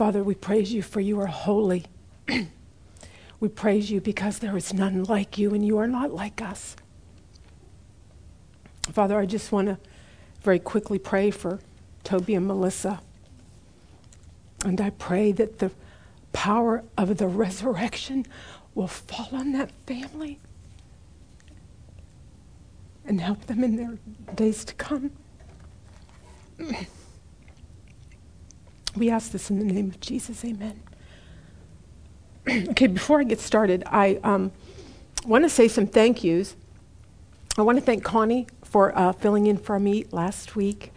Father, we praise you for you are holy. we praise you because there is none like you and you are not like us. Father, I just want to very quickly pray for Toby and Melissa. And I pray that the power of the resurrection will fall on that family and help them in their days to come. We ask this in the name of Jesus. Amen. okay, before I get started, I um, want to say some thank yous. I want to thank Connie for uh, filling in for me last week.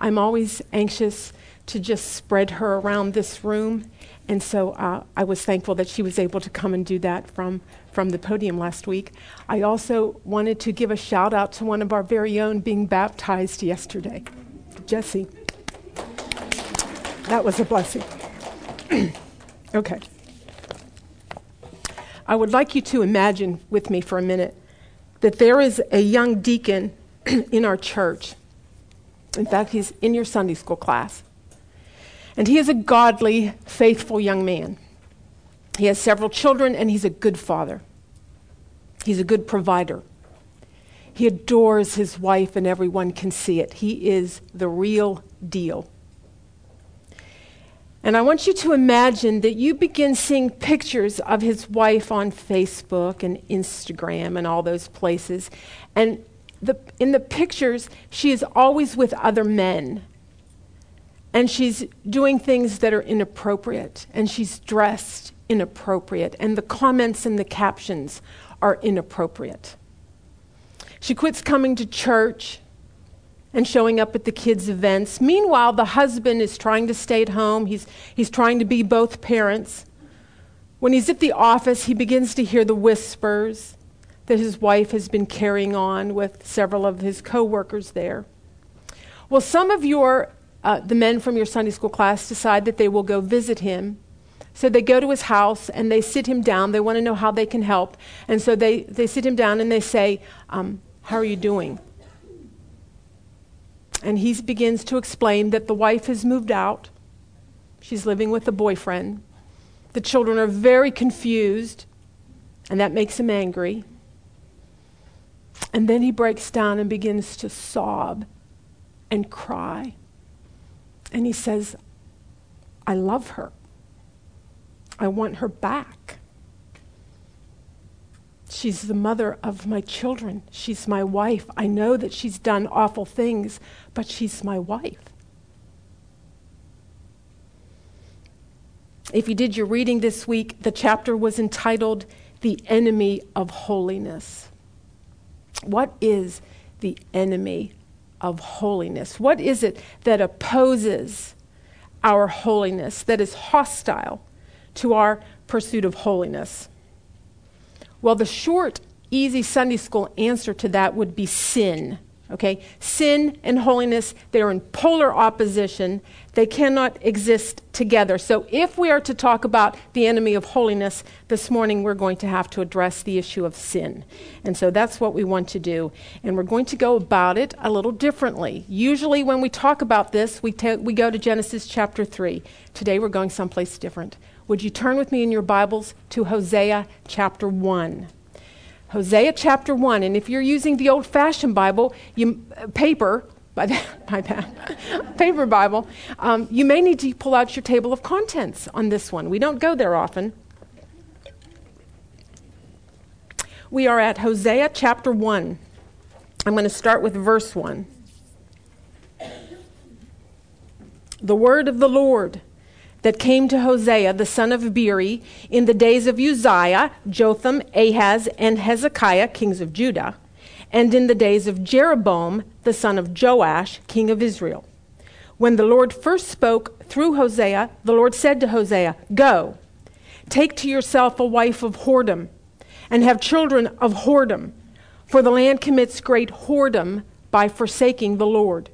I'm always anxious to just spread her around this room, and so uh, I was thankful that she was able to come and do that from, from the podium last week. I also wanted to give a shout out to one of our very own being baptized yesterday, Jesse. That was a blessing. okay. I would like you to imagine with me for a minute that there is a young deacon in our church. In fact, he's in your Sunday school class. And he is a godly, faithful young man. He has several children, and he's a good father. He's a good provider. He adores his wife, and everyone can see it. He is the real deal. And I want you to imagine that you begin seeing pictures of his wife on Facebook and Instagram and all those places. And the, in the pictures, she is always with other men. And she's doing things that are inappropriate. And she's dressed inappropriate. And the comments and the captions are inappropriate. She quits coming to church and showing up at the kids' events. Meanwhile, the husband is trying to stay at home, he's, he's trying to be both parents. When he's at the office, he begins to hear the whispers that his wife has been carrying on with several of his coworkers there. Well, some of your uh, the men from your Sunday school class decide that they will go visit him. So they go to his house and they sit him down. They want to know how they can help. And so they, they sit him down and they say, um, How are you doing? And he begins to explain that the wife has moved out. She's living with a boyfriend. The children are very confused, and that makes him angry. And then he breaks down and begins to sob and cry. And he says, I love her. I want her back. She's the mother of my children. She's my wife. I know that she's done awful things, but she's my wife. If you did your reading this week, the chapter was entitled The Enemy of Holiness. What is the enemy of holiness? What is it that opposes our holiness, that is hostile to our pursuit of holiness? Well, the short, easy Sunday school answer to that would be sin. Okay? Sin and holiness, they are in polar opposition. They cannot exist together. So, if we are to talk about the enemy of holiness this morning, we're going to have to address the issue of sin. And so, that's what we want to do. And we're going to go about it a little differently. Usually, when we talk about this, we, ta- we go to Genesis chapter 3. Today, we're going someplace different. Would you turn with me in your Bibles to Hosea chapter 1? Hosea chapter 1. And if you're using the old fashioned Bible, you, uh, paper, by that, paper Bible, um, you may need to pull out your table of contents on this one. We don't go there often. We are at Hosea chapter 1. I'm going to start with verse 1. The word of the Lord that came to Hosea the son of Beeri in the days of Uzziah, Jotham, Ahaz, and Hezekiah, kings of Judah, and in the days of Jeroboam the son of Joash, king of Israel. When the Lord first spoke through Hosea, the Lord said to Hosea, Go, take to yourself a wife of whoredom, and have children of whoredom, for the land commits great whoredom by forsaking the Lord.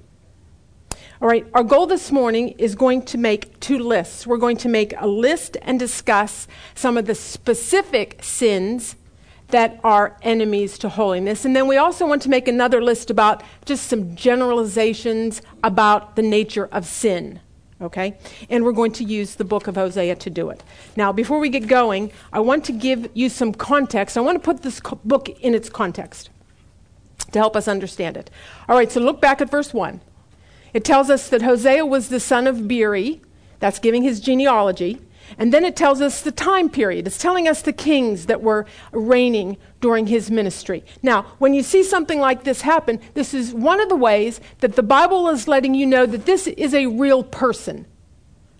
All right, our goal this morning is going to make two lists. We're going to make a list and discuss some of the specific sins that are enemies to holiness. And then we also want to make another list about just some generalizations about the nature of sin. Okay? And we're going to use the book of Hosea to do it. Now, before we get going, I want to give you some context. I want to put this co- book in its context to help us understand it. All right, so look back at verse 1. It tells us that Hosea was the son of Beeri, that's giving his genealogy. And then it tells us the time period. It's telling us the kings that were reigning during his ministry. Now, when you see something like this happen, this is one of the ways that the Bible is letting you know that this is a real person.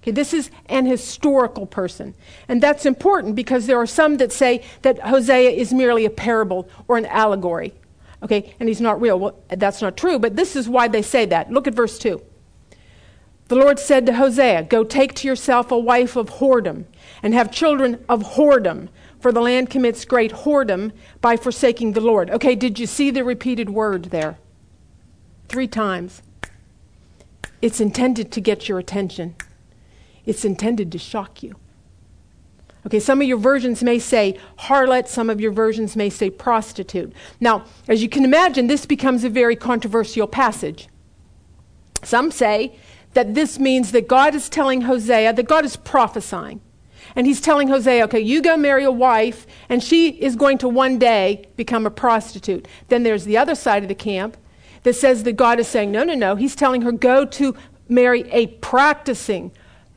Okay, this is an historical person. And that's important because there are some that say that Hosea is merely a parable or an allegory. Okay, and he's not real. Well, that's not true, but this is why they say that. Look at verse 2. The Lord said to Hosea, Go take to yourself a wife of whoredom, and have children of whoredom, for the land commits great whoredom by forsaking the Lord. Okay, did you see the repeated word there? Three times. It's intended to get your attention, it's intended to shock you. Okay, some of your versions may say harlot, some of your versions may say prostitute. Now, as you can imagine, this becomes a very controversial passage. Some say that this means that God is telling Hosea, that God is prophesying. And he's telling Hosea, okay, you go marry a wife, and she is going to one day become a prostitute. Then there's the other side of the camp that says that God is saying, no, no, no. He's telling her, go to marry a practicing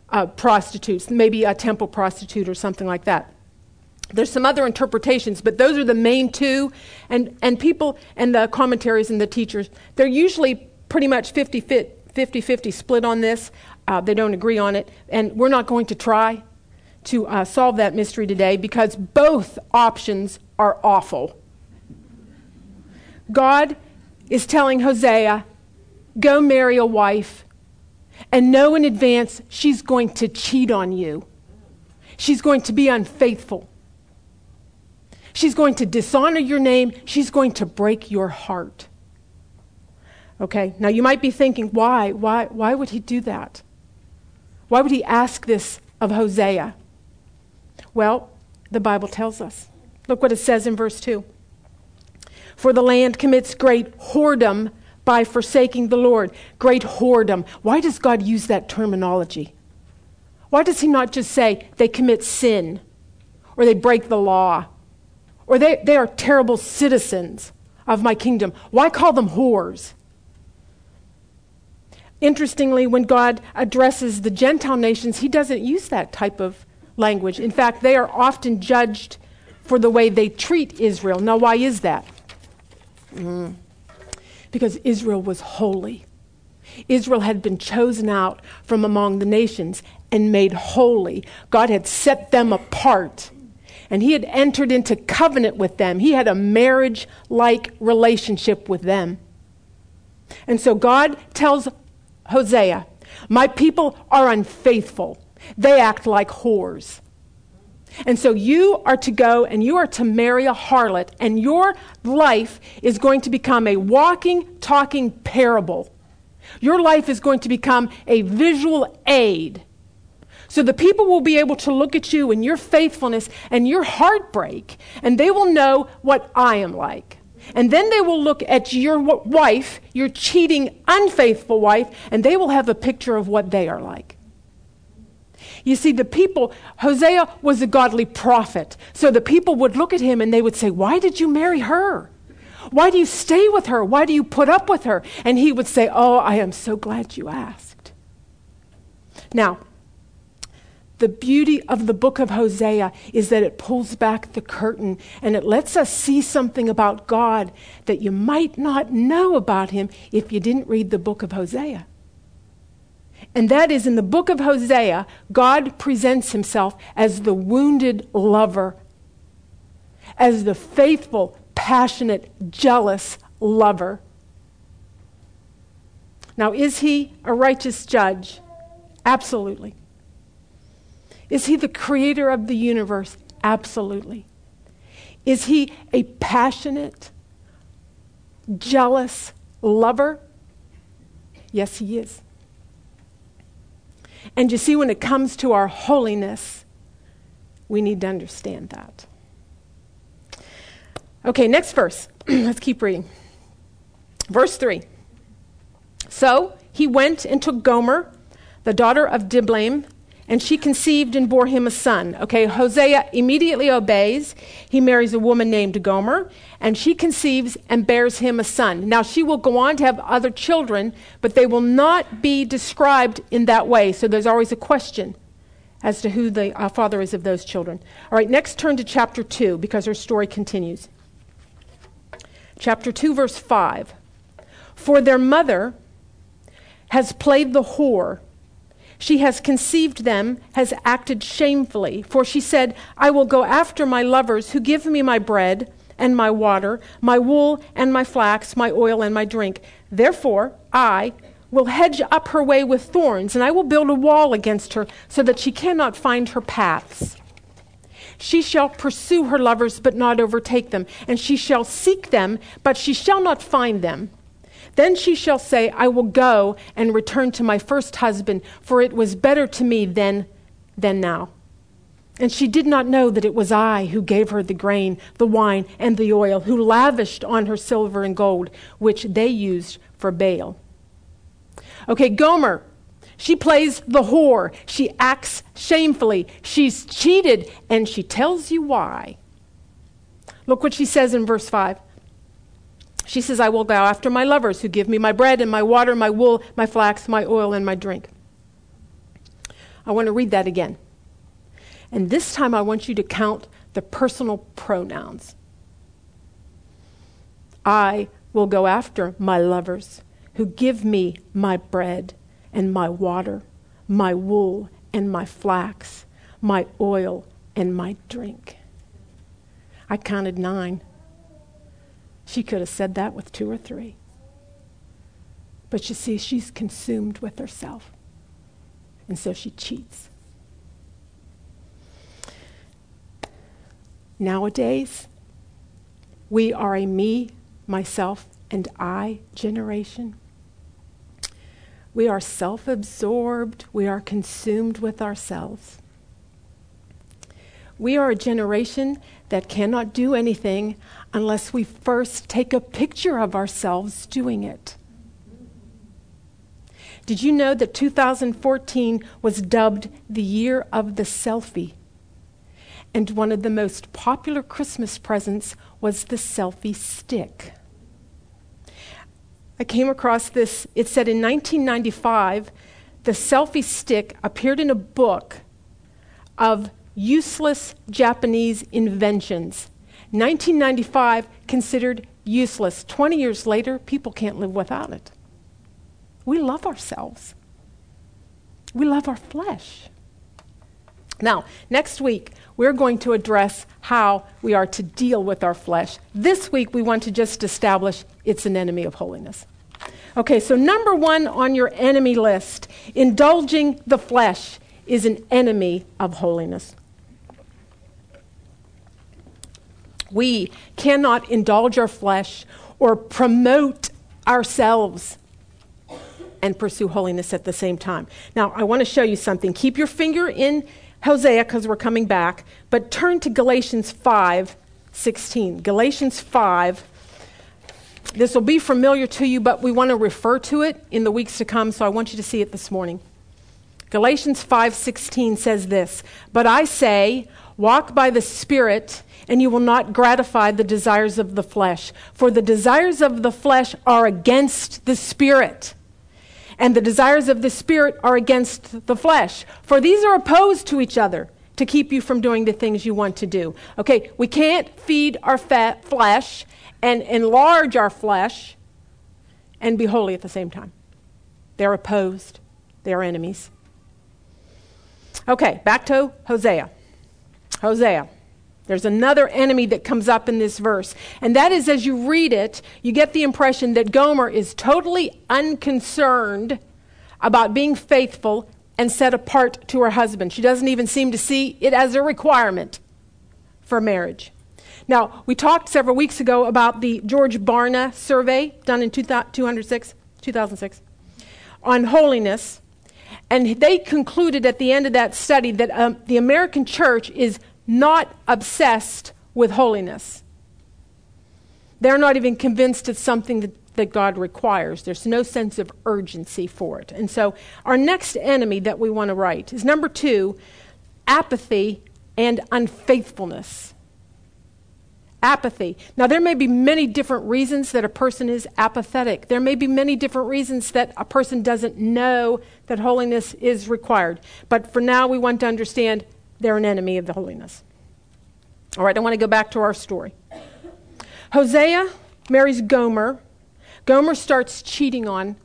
uh, prostitute, maybe a temple prostitute or something like that. There's some other interpretations, but those are the main two. And, and people and the commentaries and the teachers, they're usually pretty much 50 50, 50 split on this. Uh, they don't agree on it. And we're not going to try to uh, solve that mystery today because both options are awful. God is telling Hosea, go marry a wife and know in advance she's going to cheat on you. She's going to be unfaithful. She's going to dishonor your name. She's going to break your heart. Okay, now you might be thinking, why? Why, why would he do that? Why would he ask this of Hosea? Well, the Bible tells us. Look what it says in verse 2. For the land commits great whoredom by forsaking the Lord. Great whoredom. Why does God use that terminology? Why does he not just say they commit sin or they break the law or they, they are terrible citizens of my kingdom? Why call them whores? Interestingly, when God addresses the Gentile nations, he doesn't use that type of language. In fact, they are often judged for the way they treat Israel. Now, why is that? Mm. Because Israel was holy. Israel had been chosen out from among the nations and made holy. God had set them apart. And he had entered into covenant with them. He had a marriage like relationship with them. And so God tells Hosea, My people are unfaithful. They act like whores. And so you are to go and you are to marry a harlot, and your life is going to become a walking, talking parable. Your life is going to become a visual aid. So the people will be able to look at you and your faithfulness and your heartbreak, and they will know what I am like. And then they will look at your wife, your cheating, unfaithful wife, and they will have a picture of what they are like. You see, the people, Hosea was a godly prophet. So the people would look at him and they would say, Why did you marry her? Why do you stay with her? Why do you put up with her? And he would say, Oh, I am so glad you asked. Now, the beauty of the book of Hosea is that it pulls back the curtain and it lets us see something about God that you might not know about him if you didn't read the book of Hosea. And that is in the book of Hosea, God presents himself as the wounded lover, as the faithful, passionate, jealous lover. Now, is he a righteous judge? Absolutely. Is he the creator of the universe? Absolutely. Is he a passionate, jealous lover? Yes, he is. And you see, when it comes to our holiness, we need to understand that. Okay, next verse. Let's keep reading. Verse 3. So he went and took Gomer the daughter of Diblaim, and she conceived and bore him a son. Okay, Hosea immediately obeys. He marries a woman named Gomer, and she conceives and bears him a son. Now, she will go on to have other children, but they will not be described in that way. So there's always a question as to who the uh, father is of those children. All right, next turn to chapter 2 because her story continues. Chapter 2, verse 5. For their mother has played the whore she has conceived them, has acted shamefully. For she said, I will go after my lovers who give me my bread and my water, my wool and my flax, my oil and my drink. Therefore, I will hedge up her way with thorns, and I will build a wall against her so that she cannot find her paths. She shall pursue her lovers, but not overtake them, and she shall seek them, but she shall not find them. Then she shall say, I will go and return to my first husband, for it was better to me then than now. And she did not know that it was I who gave her the grain, the wine, and the oil, who lavished on her silver and gold, which they used for Baal. Okay, Gomer, she plays the whore. She acts shamefully. She's cheated, and she tells you why. Look what she says in verse 5. She says, I will go after my lovers who give me my bread and my water, my wool, my flax, my oil, and my drink. I want to read that again. And this time I want you to count the personal pronouns. I will go after my lovers who give me my bread and my water, my wool and my flax, my oil and my drink. I counted nine. She could have said that with two or three. But you see, she's consumed with herself. And so she cheats. Nowadays, we are a me, myself, and I generation. We are self absorbed. We are consumed with ourselves. We are a generation that cannot do anything unless we first take a picture of ourselves doing it. Did you know that 2014 was dubbed the year of the selfie? And one of the most popular Christmas presents was the selfie stick. I came across this. It said in 1995, the selfie stick appeared in a book of useless Japanese inventions. 1995 considered useless. 20 years later, people can't live without it. We love ourselves. We love our flesh. Now, next week, we're going to address how we are to deal with our flesh. This week, we want to just establish it's an enemy of holiness. Okay, so number one on your enemy list, indulging the flesh is an enemy of holiness. We cannot indulge our flesh or promote ourselves and pursue holiness at the same time. Now, I want to show you something. Keep your finger in Hosea because we're coming back, but turn to Galatians 5 16. Galatians 5. This will be familiar to you, but we want to refer to it in the weeks to come, so I want you to see it this morning. Galatians 5:16 says this, "But I say, walk by the Spirit, and you will not gratify the desires of the flesh. For the desires of the flesh are against the spirit, and the desires of the spirit are against the flesh. For these are opposed to each other to keep you from doing the things you want to do. Okay, we can't feed our fat flesh and enlarge our flesh and be holy at the same time. They're opposed, they are enemies. Okay, back to Hosea. Hosea. There's another enemy that comes up in this verse. And that is, as you read it, you get the impression that Gomer is totally unconcerned about being faithful and set apart to her husband. She doesn't even seem to see it as a requirement for marriage. Now, we talked several weeks ago about the George Barna survey done in 2006, 2006 on holiness. And they concluded at the end of that study that um, the American church is not obsessed with holiness. They're not even convinced it's something that that God requires. There's no sense of urgency for it. And so, our next enemy that we want to write is number two apathy and unfaithfulness. Apathy. Now, there may be many different reasons that a person is apathetic. There may be many different reasons that a person doesn't know that holiness is required. But for now, we want to understand they're an enemy of the holiness. All right, I want to go back to our story. Hosea marries Gomer. Gomer starts cheating on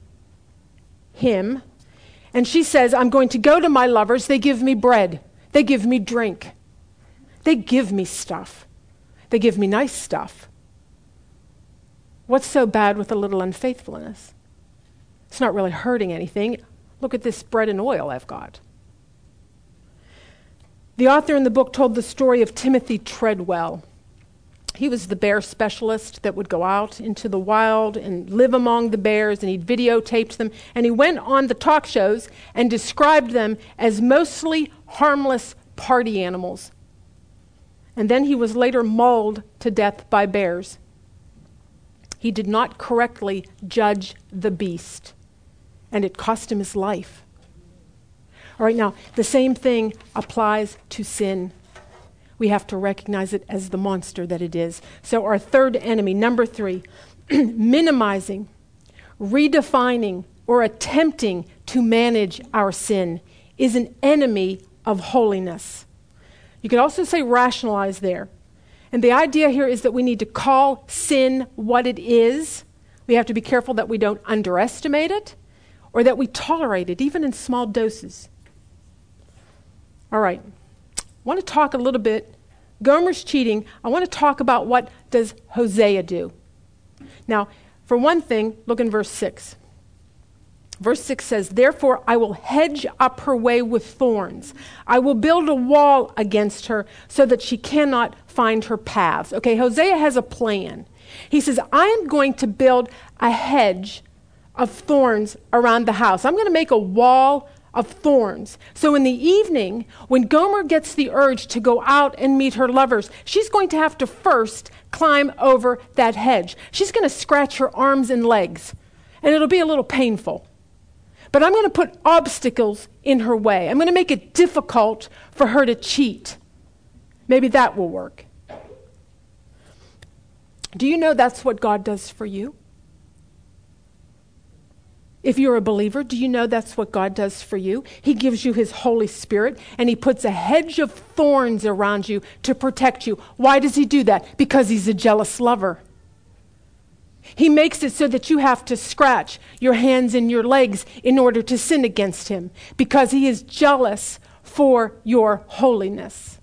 him. And she says, I'm going to go to my lovers. They give me bread, they give me drink, they give me stuff, they give me nice stuff. What's so bad with a little unfaithfulness? It's not really hurting anything. Look at this bread and oil I've got. The author in the book told the story of Timothy Treadwell. He was the bear specialist that would go out into the wild and live among the bears, and he videotaped them. And he went on the talk shows and described them as mostly harmless party animals. And then he was later mauled to death by bears. He did not correctly judge the beast, and it cost him his life. All right, now, the same thing applies to sin we have to recognize it as the monster that it is. So, our third enemy, number three, minimizing, redefining, or attempting to manage our sin is an enemy of holiness. You could also say rationalize there. And the idea here is that we need to call sin what it is. We have to be careful that we don't underestimate it or that we tolerate it, even in small doses. All right. I want to talk a little bit. Gomer's cheating. I want to talk about what does Hosea do. Now, for one thing, look in verse 6. Verse 6 says, Therefore I will hedge up her way with thorns. I will build a wall against her so that she cannot find her paths. Okay, Hosea has a plan. He says, I am going to build a hedge of thorns around the house. I'm going to make a wall of thorns. So in the evening, when Gomer gets the urge to go out and meet her lovers, she's going to have to first climb over that hedge. She's going to scratch her arms and legs, and it'll be a little painful. But I'm going to put obstacles in her way. I'm going to make it difficult for her to cheat. Maybe that will work. Do you know that's what God does for you? If you're a believer, do you know that's what God does for you? He gives you His Holy Spirit and He puts a hedge of thorns around you to protect you. Why does He do that? Because He's a jealous lover. He makes it so that you have to scratch your hands and your legs in order to sin against Him because He is jealous for your holiness.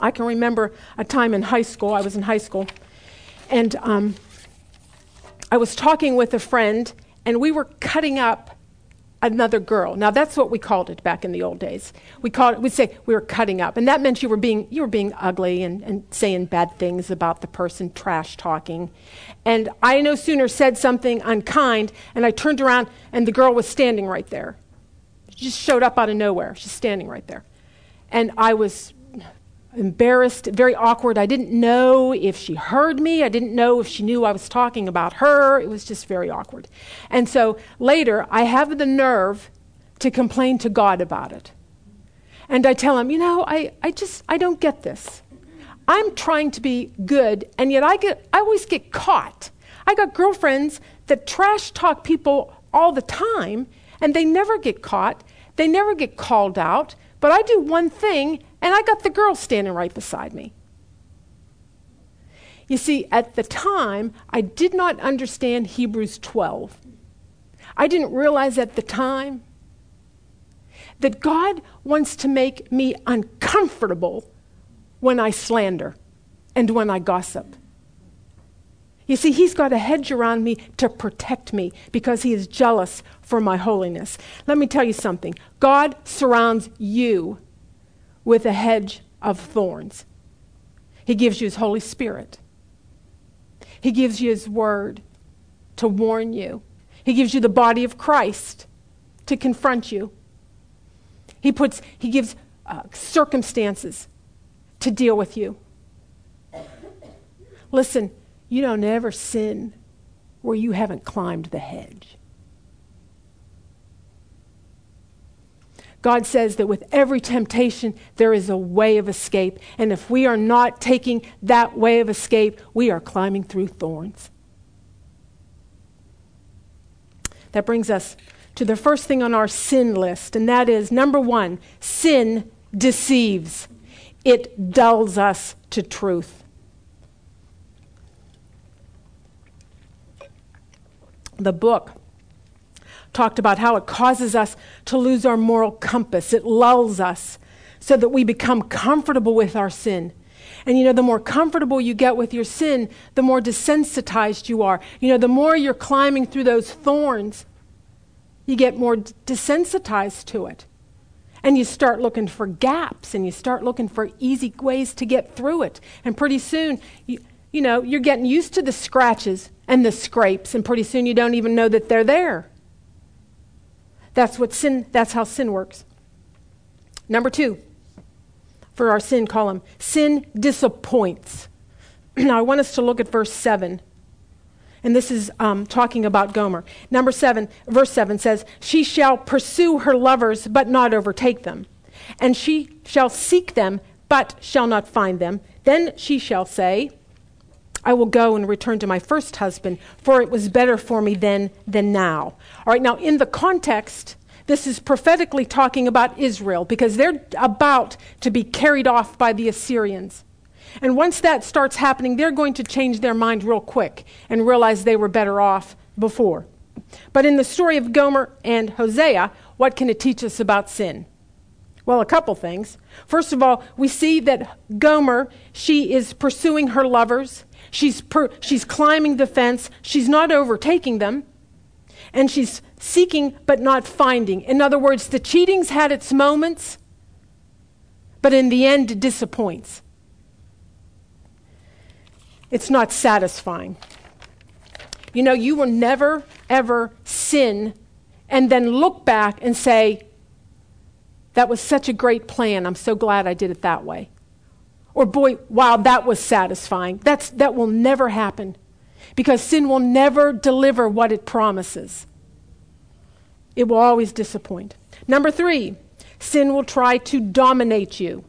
I can remember a time in high school, I was in high school, and um, I was talking with a friend, and we were cutting up another girl. Now that's what we called it back in the old days. We called it, we'd say we were cutting up. And that meant you were being you were being ugly and, and saying bad things about the person, trash talking. And I no sooner said something unkind and I turned around and the girl was standing right there. She just showed up out of nowhere. She's standing right there. And I was embarrassed, very awkward. I didn't know if she heard me. I didn't know if she knew I was talking about her. It was just very awkward. And so later, I have the nerve to complain to God about it. And I tell him, you know, I, I just, I don't get this. I'm trying to be good, and yet I, get, I always get caught. I got girlfriends that trash talk people all the time, and they never get caught. They never get called out. But I do one thing, and I got the girl standing right beside me. You see, at the time, I did not understand Hebrews 12. I didn't realize at the time that God wants to make me uncomfortable when I slander and when I gossip. You see, He's got a hedge around me to protect me because He is jealous for my holiness. Let me tell you something God surrounds you with a hedge of thorns. He gives you His Holy Spirit, He gives you His Word to warn you, He gives you the body of Christ to confront you. He, puts, he gives uh, circumstances to deal with you. Listen, you don't ever sin where you haven't climbed the hedge. God says that with every temptation, there is a way of escape. And if we are not taking that way of escape, we are climbing through thorns. That brings us to the first thing on our sin list, and that is number one sin deceives, it dulls us to truth. The book talked about how it causes us to lose our moral compass. It lulls us so that we become comfortable with our sin. And you know, the more comfortable you get with your sin, the more desensitized you are. You know, the more you're climbing through those thorns, you get more desensitized to it. And you start looking for gaps and you start looking for easy ways to get through it. And pretty soon, you, you know, you're getting used to the scratches and the scrapes, and pretty soon you don't even know that they're there. That's what sin that's how sin works. Number 2 for our sin column. Sin disappoints. now I want us to look at verse 7. And this is um, talking about Gomer. Number 7, verse 7 says, She shall pursue her lovers, but not overtake them. And she shall seek them, but shall not find them. Then she shall say, I will go and return to my first husband, for it was better for me then than now. All right, now in the context, this is prophetically talking about Israel because they're about to be carried off by the Assyrians. And once that starts happening, they're going to change their mind real quick and realize they were better off before. But in the story of Gomer and Hosea, what can it teach us about sin? Well, a couple things. First of all, we see that Gomer, she is pursuing her lovers. She's, per, she's climbing the fence. She's not overtaking them. And she's seeking but not finding. In other words, the cheating's had its moments, but in the end, it disappoints. It's not satisfying. You know, you will never, ever sin and then look back and say, that was such a great plan. I'm so glad I did it that way. Or, boy, wow, that was satisfying. That's, that will never happen because sin will never deliver what it promises. It will always disappoint. Number three, sin will try to dominate you.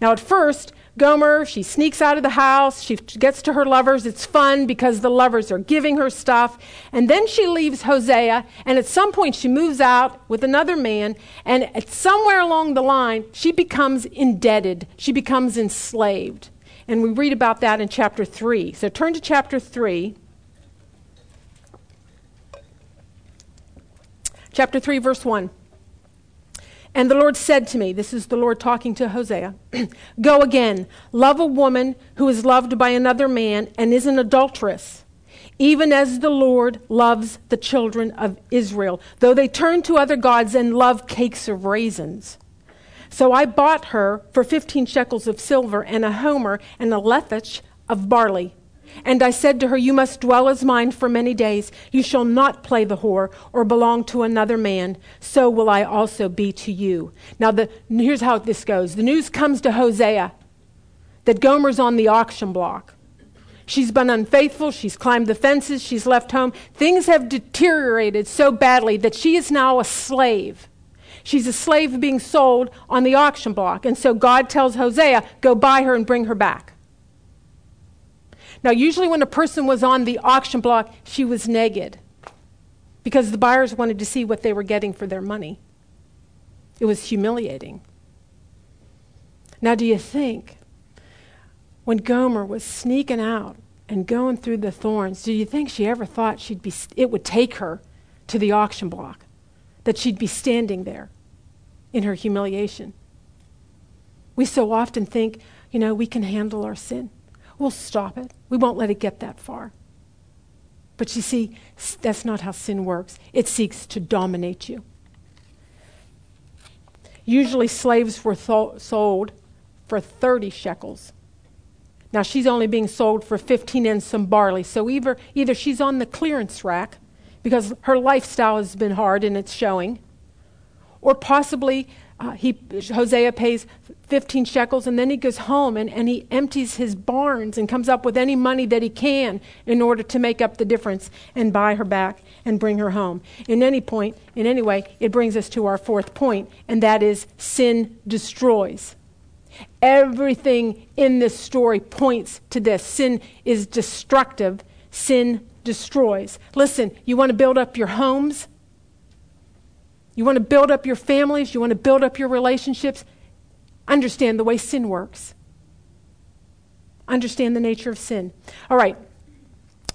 Now, at first, Gomer, she sneaks out of the house. She gets to her lovers. It's fun because the lovers are giving her stuff. And then she leaves Hosea. And at some point, she moves out with another man. And somewhere along the line, she becomes indebted. She becomes enslaved. And we read about that in chapter 3. So turn to chapter 3. Chapter 3, verse 1. And the Lord said to me, This is the Lord talking to Hosea Go again, love a woman who is loved by another man and is an adulteress, even as the Lord loves the children of Israel, though they turn to other gods and love cakes of raisins. So I bought her for fifteen shekels of silver and a homer and a lethech of barley. And I said to her, You must dwell as mine for many days. You shall not play the whore or belong to another man. So will I also be to you. Now, the, here's how this goes the news comes to Hosea that Gomer's on the auction block. She's been unfaithful. She's climbed the fences. She's left home. Things have deteriorated so badly that she is now a slave. She's a slave being sold on the auction block. And so God tells Hosea, Go buy her and bring her back. Now, usually when a person was on the auction block, she was naked because the buyers wanted to see what they were getting for their money. It was humiliating. Now, do you think when Gomer was sneaking out and going through the thorns, do you think she ever thought she'd be, it would take her to the auction block? That she'd be standing there in her humiliation? We so often think, you know, we can handle our sin. We'll stop it. We won't let it get that far. But you see, that's not how sin works. It seeks to dominate you. Usually, slaves were th- sold for 30 shekels. Now, she's only being sold for 15 and some barley. So either, either she's on the clearance rack because her lifestyle has been hard and it's showing, or possibly uh, he, Hosea pays 15 shekels, and then he goes home and, and he empties his barns and comes up with any money that he can in order to make up the difference and buy her back and bring her home. In any point, in any way, it brings us to our fourth point, and that is sin destroys. Everything in this story points to this. Sin is destructive, sin destroys. Listen, you want to build up your homes? You want to build up your families? You want to build up your relationships? Understand the way sin works. Understand the nature of sin. All right.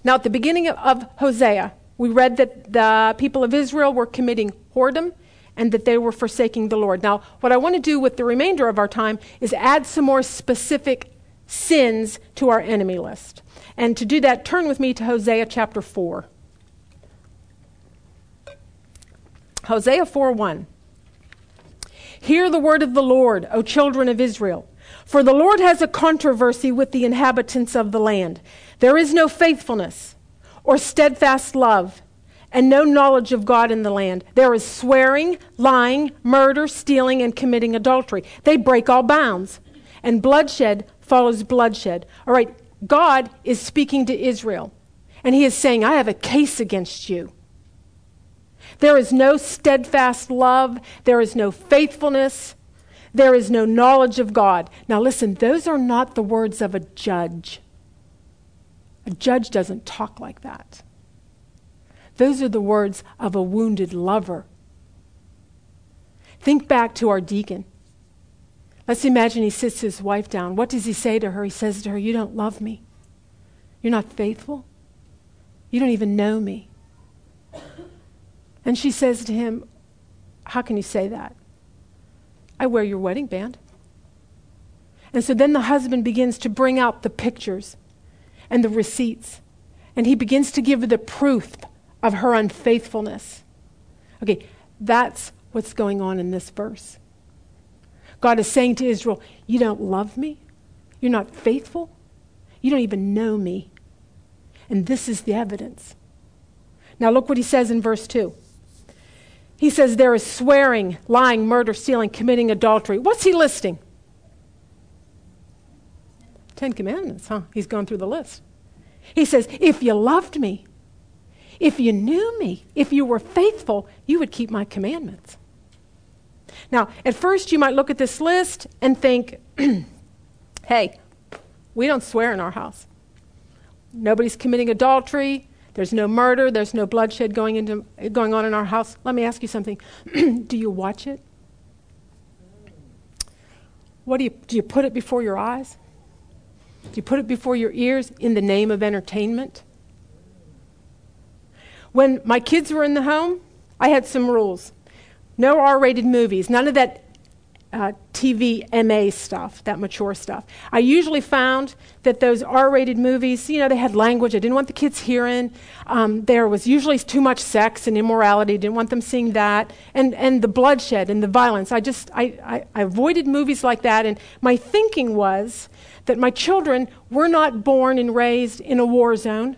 Now, at the beginning of Hosea, we read that the people of Israel were committing whoredom and that they were forsaking the Lord. Now, what I want to do with the remainder of our time is add some more specific sins to our enemy list. And to do that, turn with me to Hosea chapter 4. Hosea 4 1. Hear the word of the Lord, O children of Israel. For the Lord has a controversy with the inhabitants of the land. There is no faithfulness or steadfast love, and no knowledge of God in the land. There is swearing, lying, murder, stealing, and committing adultery. They break all bounds, and bloodshed follows bloodshed. All right, God is speaking to Israel, and He is saying, I have a case against you. There is no steadfast love. There is no faithfulness. There is no knowledge of God. Now, listen, those are not the words of a judge. A judge doesn't talk like that. Those are the words of a wounded lover. Think back to our deacon. Let's imagine he sits his wife down. What does he say to her? He says to her, You don't love me. You're not faithful. You don't even know me. And she says to him, How can you say that? I wear your wedding band. And so then the husband begins to bring out the pictures and the receipts, and he begins to give the proof of her unfaithfulness. Okay, that's what's going on in this verse. God is saying to Israel, You don't love me. You're not faithful. You don't even know me. And this is the evidence. Now, look what he says in verse 2. He says there is swearing, lying, murder, stealing, committing adultery. What's he listing? Ten Commandments, huh? He's gone through the list. He says, if you loved me, if you knew me, if you were faithful, you would keep my commandments. Now, at first, you might look at this list and think, hey, we don't swear in our house. Nobody's committing adultery. There's no murder, there's no bloodshed going, into, going on in our house. Let me ask you something. do you watch it? What do you, do you put it before your eyes? Do you put it before your ears in the name of entertainment? When my kids were in the home, I had some rules. No R rated movies, none of that uh, TV MA stuff, that mature stuff. I usually found that those R rated movies, you know, they had language I didn't want the kids hearing. Um, there was usually too much sex and immorality, didn't want them seeing that. And, and the bloodshed and the violence. I just, I, I, I avoided movies like that. And my thinking was that my children were not born and raised in a war zone.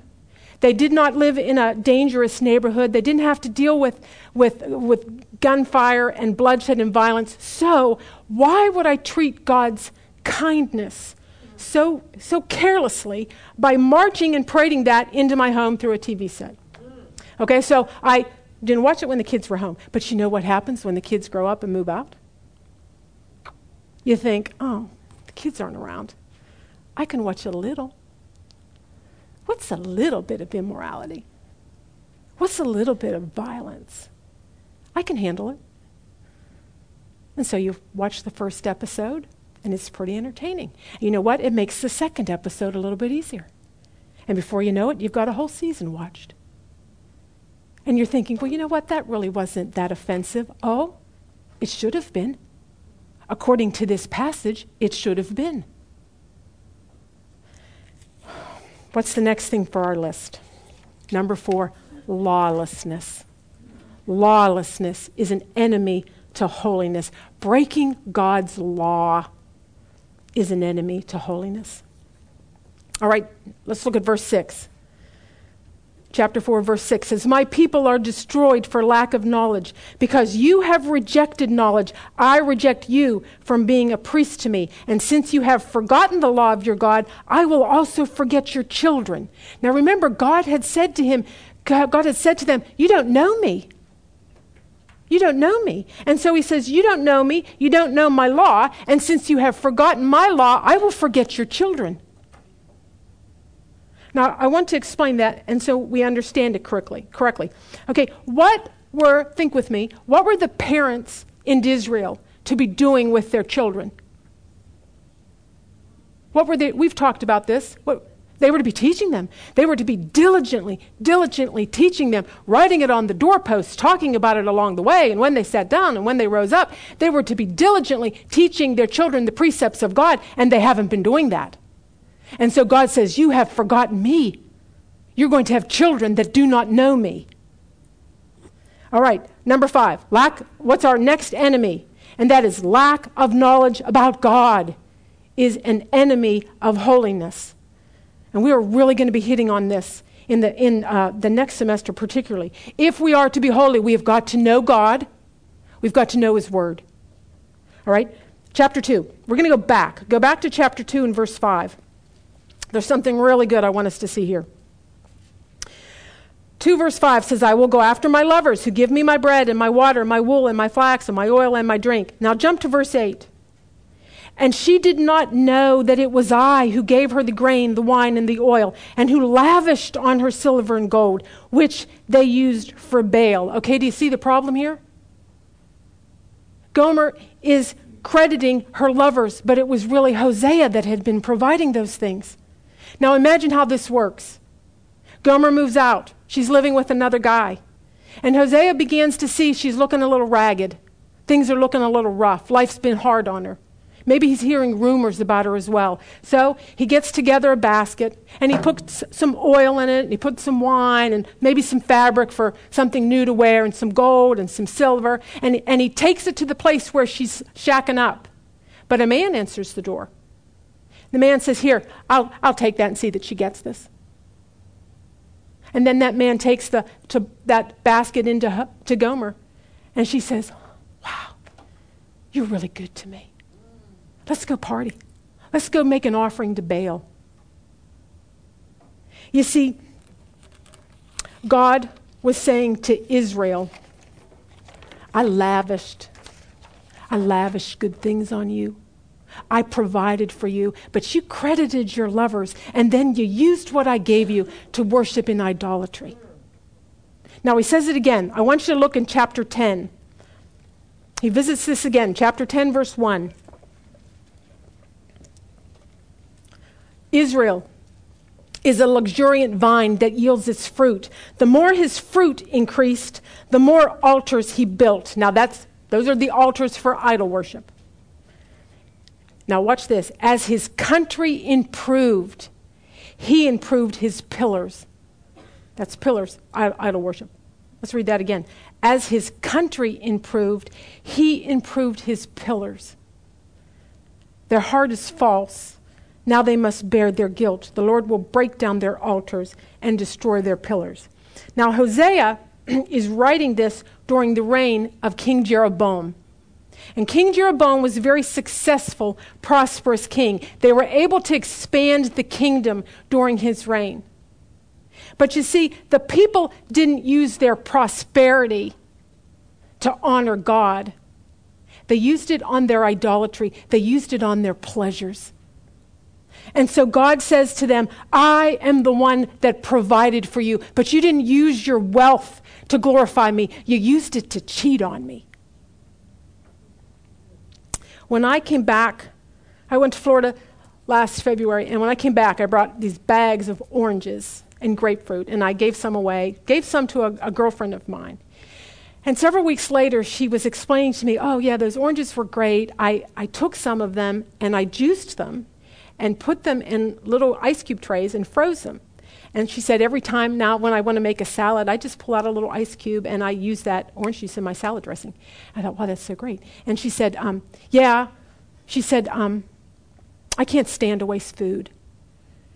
They did not live in a dangerous neighborhood. They didn't have to deal with, with, with gunfire and bloodshed and violence. So, why would I treat God's kindness so, so carelessly by marching and parading that into my home through a TV set? Okay, so I didn't watch it when the kids were home. But you know what happens when the kids grow up and move out? You think, oh, the kids aren't around. I can watch a little. What's a little bit of immorality? What's a little bit of violence? I can handle it. And so you watch the first episode, and it's pretty entertaining. You know what? It makes the second episode a little bit easier. And before you know it, you've got a whole season watched. And you're thinking, well, you know what? That really wasn't that offensive. Oh, it should have been. According to this passage, it should have been. What's the next thing for our list? Number four, lawlessness. Lawlessness is an enemy to holiness. Breaking God's law is an enemy to holiness. All right, let's look at verse 6. chapter 4 verse 6 says my people are destroyed for lack of knowledge because you have rejected knowledge i reject you from being a priest to me and since you have forgotten the law of your god i will also forget your children now remember god had said to him god, had said to them you don't know me you don't know me. And so he says, You don't know me. You don't know my law. And since you have forgotten my law, I will forget your children. Now, I want to explain that, and so we understand it correctly. Correctly, okay. What were think with me? What were the parents in Israel to be doing with their children? What were they? We've talked about this. What, they were to be teaching them. They were to be diligently, diligently teaching them, writing it on the doorposts, talking about it along the way, and when they sat down and when they rose up. They were to be diligently teaching their children the precepts of God, and they haven't been doing that. And so God says, You have forgotten me. You're going to have children that do not know me. All right, number five, lack, what's our next enemy? And that is lack of knowledge about God is an enemy of holiness. And we are really going to be hitting on this in the, in, uh, the next semester, particularly. If we are to be holy, we have got to know God, we've got to know His Word. All right, chapter 2. We're going to go back. Go back to chapter 2 and verse 5. There's something really good I want us to see here. 2 verse 5 says, I will go after my lovers who give me my bread and my water, my wool and my flax and my oil and my drink. Now jump to verse 8. And she did not know that it was I who gave her the grain, the wine, and the oil, and who lavished on her silver and gold, which they used for Baal. Okay, do you see the problem here? Gomer is crediting her lovers, but it was really Hosea that had been providing those things. Now imagine how this works. Gomer moves out. She's living with another guy. And Hosea begins to see she's looking a little ragged. Things are looking a little rough. Life's been hard on her. Maybe he's hearing rumors about her as well. So he gets together a basket and he puts some oil in it and he puts some wine and maybe some fabric for something new to wear and some gold and some silver. And, and he takes it to the place where she's shacking up. But a man answers the door. The man says, Here, I'll, I'll take that and see that she gets this. And then that man takes the, to, that basket into her, to Gomer, and she says, Wow, you're really good to me. Let's go party. Let's go make an offering to Baal. You see, God was saying to Israel, I lavished, I lavished good things on you. I provided for you, but you credited your lovers, and then you used what I gave you to worship in idolatry. Now he says it again. I want you to look in chapter 10. He visits this again, chapter 10, verse 1. Israel is a luxuriant vine that yields its fruit. The more his fruit increased, the more altars he built. Now that's those are the altars for idol worship. Now, watch this. As his country improved, he improved his pillars. That's pillars, idol worship. Let's read that again. As his country improved, he improved his pillars. Their heart is false. Now they must bear their guilt. The Lord will break down their altars and destroy their pillars. Now, Hosea is writing this during the reign of King Jeroboam. And King Jeroboam was a very successful, prosperous king. They were able to expand the kingdom during his reign. But you see, the people didn't use their prosperity to honor God. They used it on their idolatry, they used it on their pleasures. And so God says to them, I am the one that provided for you, but you didn't use your wealth to glorify me. You used it to cheat on me. When I came back, I went to Florida last February, and when I came back, I brought these bags of oranges and grapefruit, and I gave some away, gave some to a, a girlfriend of mine. And several weeks later, she was explaining to me, oh, yeah, those oranges were great. I, I took some of them and I juiced them and put them in little ice cube trays and froze them. And she said, every time now when I want to make a salad, I just pull out a little ice cube and I use that orange juice in my salad dressing. I thought, wow, that's so great. And she said, um, yeah. She said, um, I can't stand to waste food.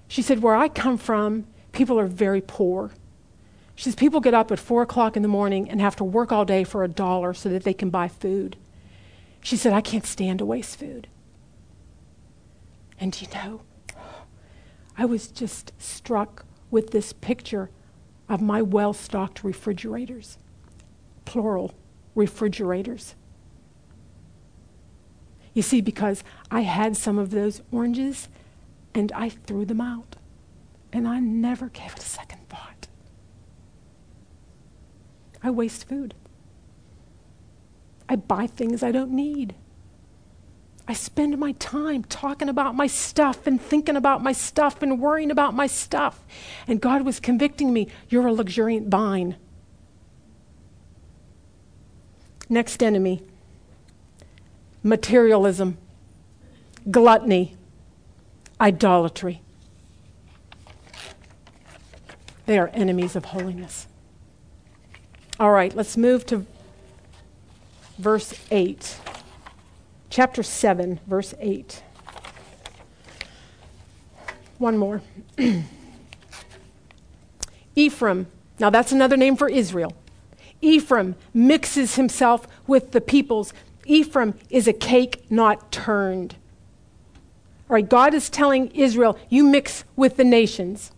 She said, where I come from, people are very poor. She says, People get up at four o'clock in the morning and have to work all day for a dollar so that they can buy food. She said, I can't stand to waste food. And you know, I was just struck with this picture of my well stocked refrigerators, plural refrigerators. You see, because I had some of those oranges and I threw them out. And I never gave it a second thought. I waste food. I buy things I don't need. I spend my time talking about my stuff and thinking about my stuff and worrying about my stuff. And God was convicting me you're a luxuriant vine. Next enemy materialism, gluttony, idolatry. They are enemies of holiness. All right, let's move to verse 8. Chapter 7, verse 8. One more. Ephraim, now that's another name for Israel. Ephraim mixes himself with the peoples. Ephraim is a cake not turned. All right, God is telling Israel, you mix with the nations.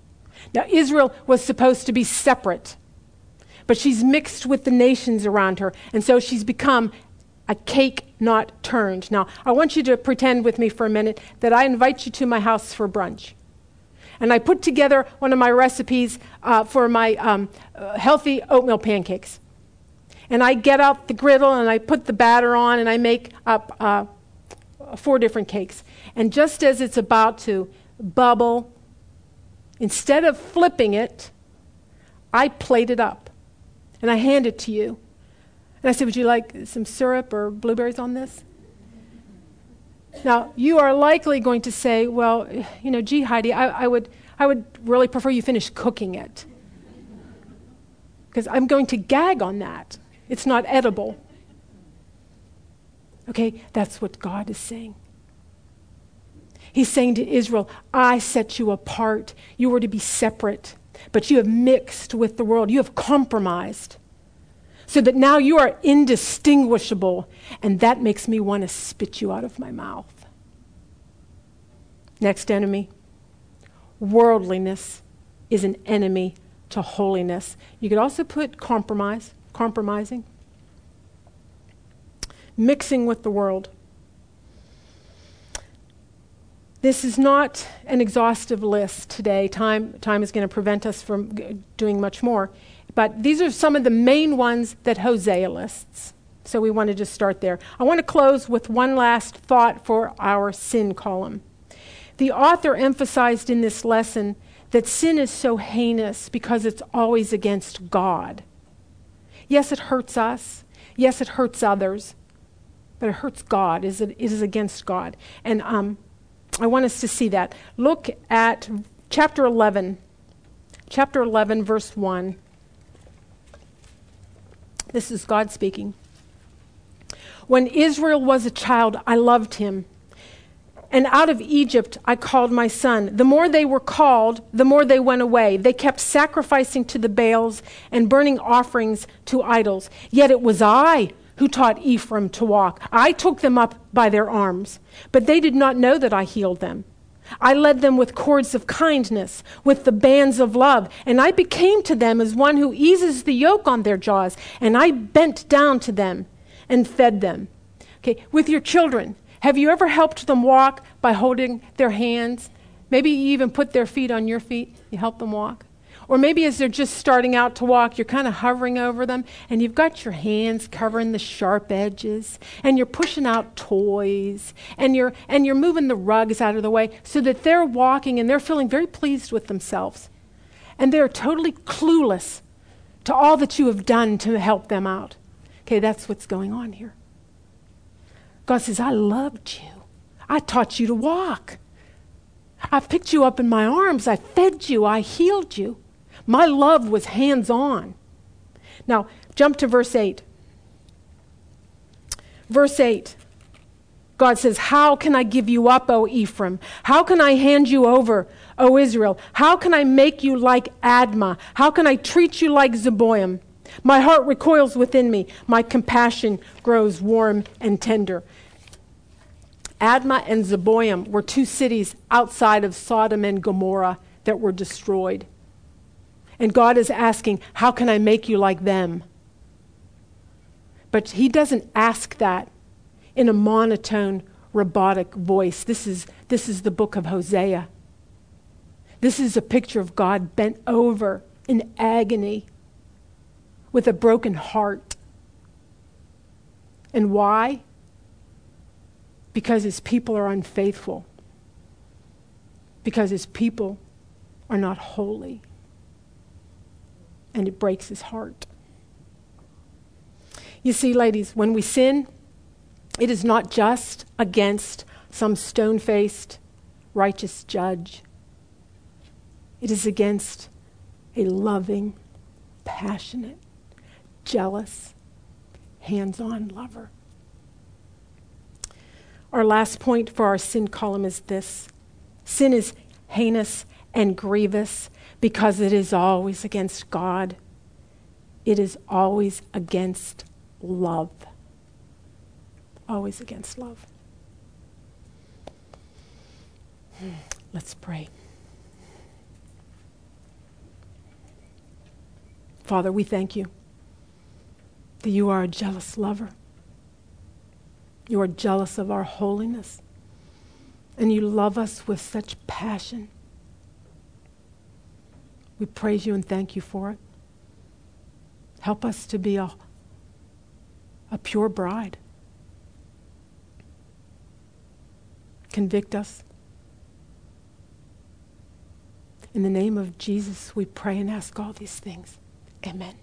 Now, Israel was supposed to be separate, but she's mixed with the nations around her, and so she's become a cake not turned. Now, I want you to pretend with me for a minute that I invite you to my house for brunch. And I put together one of my recipes uh, for my um, uh, healthy oatmeal pancakes. And I get out the griddle and I put the batter on and I make up uh, four different cakes. And just as it's about to bubble, instead of flipping it, I plate it up and I hand it to you. And I said, Would you like some syrup or blueberries on this? Now, you are likely going to say, Well, you know, gee, Heidi, I, I would, I would really prefer you finish cooking it. Because I'm going to gag on that. It's not edible. Okay, that's what God is saying. He's saying to Israel, I set you apart. You were to be separate, but you have mixed with the world. You have compromised. So that now you are indistinguishable, and that makes me want to spit you out of my mouth. Next enemy worldliness is an enemy to holiness. You could also put compromise compromising, mixing with the world. This is not an exhaustive list today. Time, time is going to prevent us from doing much more. But these are some of the main ones that Hosea lists. So we want to just start there. I want to close with one last thought for our sin column. The author emphasized in this lesson that sin is so heinous because it's always against God. Yes, it hurts us. Yes, it hurts others. But it hurts God. It is, against God. And um, I want us to see that. Look at chapter 11. Chapter 11, verse 1. This is God speaking. When Israel was a child, I loved him and out of Egypt I called my son. The more they were called, the more they went away. They kept sacrificing to the Baals and burning offerings to idols. Yet it was I who taught Ephraim to walk. I took them up by their arms, but they did not know that I healed them. I led them with cords of kindness, with the bands of love, and I became to them as one who eases the yoke on their jaws, and I bent down to them and fed them. Okay, with your children, have you ever helped them walk by holding their hands? Maybe you even put their feet on your feet. You help them walk. Or maybe as they're just starting out to walk, you're kind of hovering over them and you've got your hands covering the sharp edges and you're pushing out toys and you're, and you're moving the rugs out of the way so that they're walking and they're feeling very pleased with themselves. And they're totally clueless to all that you have done to help them out. Okay, that's what's going on here. God says, I loved you. I taught you to walk. I picked you up in my arms. I fed you. I healed you. My love was hands on. Now, jump to verse 8. Verse 8. God says, How can I give you up, O Ephraim? How can I hand you over, O Israel? How can I make you like Admah? How can I treat you like Zeboim? My heart recoils within me. My compassion grows warm and tender. Admah and Zeboim were two cities outside of Sodom and Gomorrah that were destroyed. And God is asking, How can I make you like them? But He doesn't ask that in a monotone, robotic voice. This is, this is the book of Hosea. This is a picture of God bent over in agony with a broken heart. And why? Because his people are unfaithful, because his people are not holy. And it breaks his heart. You see, ladies, when we sin, it is not just against some stone faced, righteous judge. It is against a loving, passionate, jealous, hands on lover. Our last point for our sin column is this sin is heinous and grievous because it is always against God, it is always against love always against love. Let's pray. Father, we thank you that you are a jealous lover. You are jealous of our holiness. And you love us with such passion. We praise you and thank you for it. Help us to be a, a pure bride. Convict us. In the name of Jesus, we pray and ask all these things. Amen.